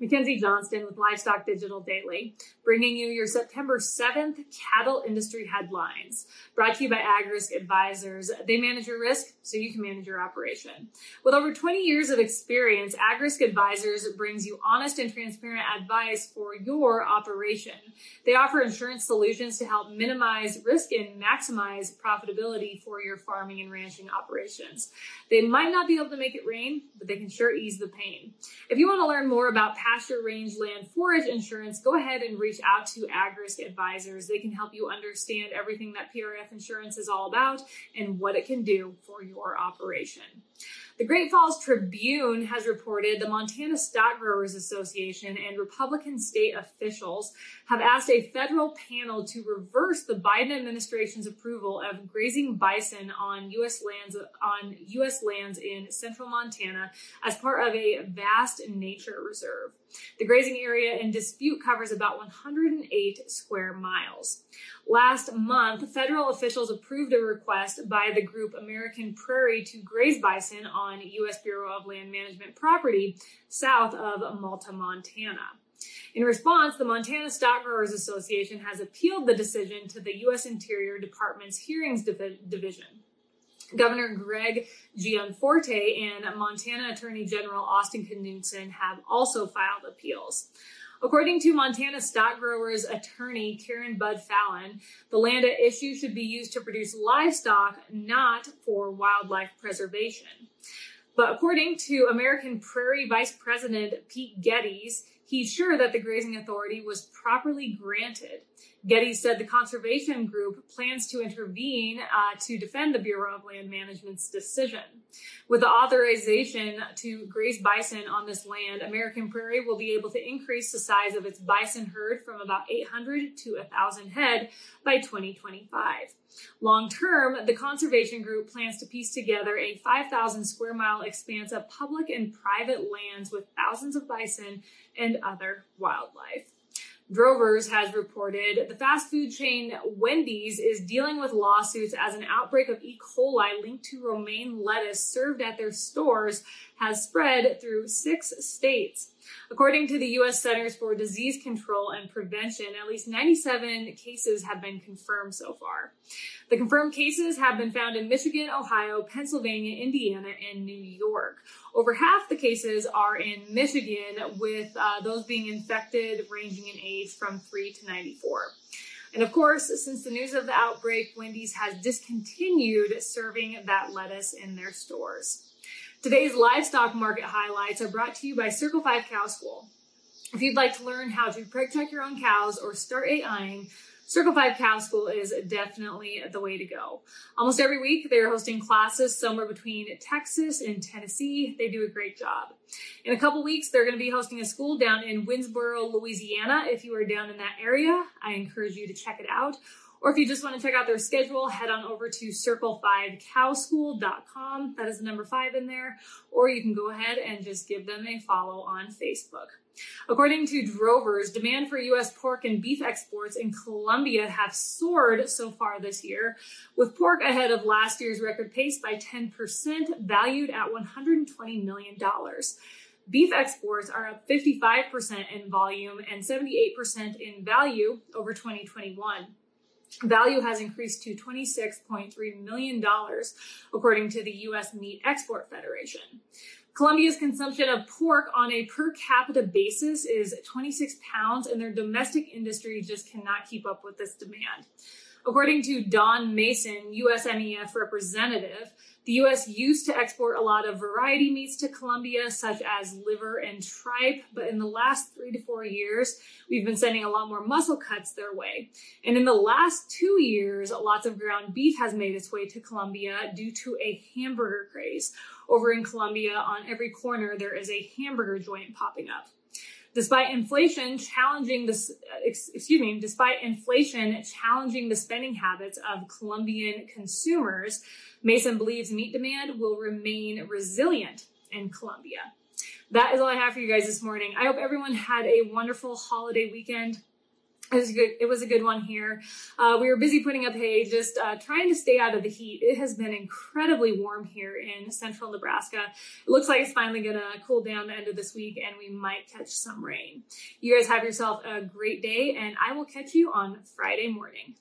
Mackenzie Johnston with Livestock Digital Daily, bringing you your September 7th cattle industry headlines. Brought to you by AgRisk Advisors. They manage your risk so you can manage your operation. With over 20 years of experience, AgRisk Advisors brings you honest and transparent advice for your operation. They offer insurance solutions to help minimize risk and maximize profitability for your farming and ranching operations. They might not be able to make it rain, but they can sure ease the pain. If you want to learn more about pasture rangeland forage insurance, go ahead and reach out to AgRisk Advisors. They can help you understand everything that PRF insurance is all about and what it can do for your operation. The Great Falls Tribune has reported the Montana Stock Growers Association and Republican state officials have asked a federal panel to reverse the Biden administration's approval of grazing bison on U.S. lands on U.S. lands in central Montana as part of a vast nature reserve. The grazing area in dispute covers about 108 square miles. Last month, federal officials approved a request by the group American Prairie to graze bison on U.S. Bureau of Land Management property south of Malta, Montana. In response, the Montana Stock Growers Association has appealed the decision to the U.S. Interior Department's Hearings Division. Governor Greg Gianforte and Montana Attorney General Austin Knudsen have also filed appeals. According to Montana stock growers attorney Karen Budd-Falen, the land at issue should be used to produce livestock, not for wildlife preservation. But according to American Prairie Vice President Pete Geddes, he's sure that the grazing authority was properly granted. Geddes said the conservation group plans to intervene uh, to defend the Bureau of Land Management's decision. With the authorization to graze bison on this land, American Prairie will be able to increase the size of its bison herd from about 800 to 1,000 head by 2025. Long term, the conservation group plans to piece together a 5,000 square mile expanse of public and private lands with thousands of bison and other wildlife. Drovers has reported the fast food chain Wendy's is dealing with lawsuits as an outbreak of E. coli linked to romaine lettuce served at their stores has spread through six states. According to the U.S. Centers for Disease Control and Prevention, at least 97 cases have been confirmed so far. The confirmed cases have been found in Michigan, Ohio, Pennsylvania, Indiana, and New York. Over half the cases are in Michigan, with uh, those being infected ranging in age from 3 to 94. And of course, since the news of the outbreak, Wendy's has discontinued serving that lettuce in their stores. Today's livestock market highlights are brought to you by Circle 5 Cow School. If you'd like to learn how to preg check your own cows or start AIing, Circle 5 Cow School is definitely the way to go. Almost every week, they're hosting classes somewhere between Texas and Tennessee. They do a great job. In a couple weeks, they're going to be hosting a school down in Winnsboro, Louisiana. If you are down in that area, I encourage you to check it out. Or if you just want to check out their schedule, head on over to circle5cowschool.com. That is the number five in there. Or you can go ahead and just give them a follow on Facebook. According to Drovers, demand for U.S. pork and beef exports in Colombia have soared so far this year, with pork ahead of last year's record pace by 10%, valued at $120 million. Beef exports are up 55% in volume and 78% in value over 2021. Value has increased to $26.3 million, according to the U.S. Meat Export Federation. Colombia's consumption of pork on a per capita basis is 26 pounds, and their domestic industry just cannot keep up with this demand. According to Don Mason, USMEF representative, the U.S. used to export a lot of variety meats to Colombia, such as liver and tripe, but in the last three to four years, we've been sending a lot more muscle cuts their way. And in the last two years, lots of ground beef has made its way to Colombia due to a hamburger craze. Over in Colombia, on every corner, there is a hamburger joint popping up. Despite inflation challenging this, uh, excuse me, despite inflation challenging the spending habits of Colombian consumers, Mason believes meat demand will remain resilient in Colombia. That is all I have for you guys this morning. I hope everyone had a wonderful holiday weekend. It was good. It was a good one here. Uh, we were busy putting up hay, just uh, trying to stay out of the heat. It has been incredibly warm here in central Nebraska. It looks like it's finally going to cool down the end of this week, and we might catch some rain. You guys have yourself a great day, and I will catch you on Friday morning.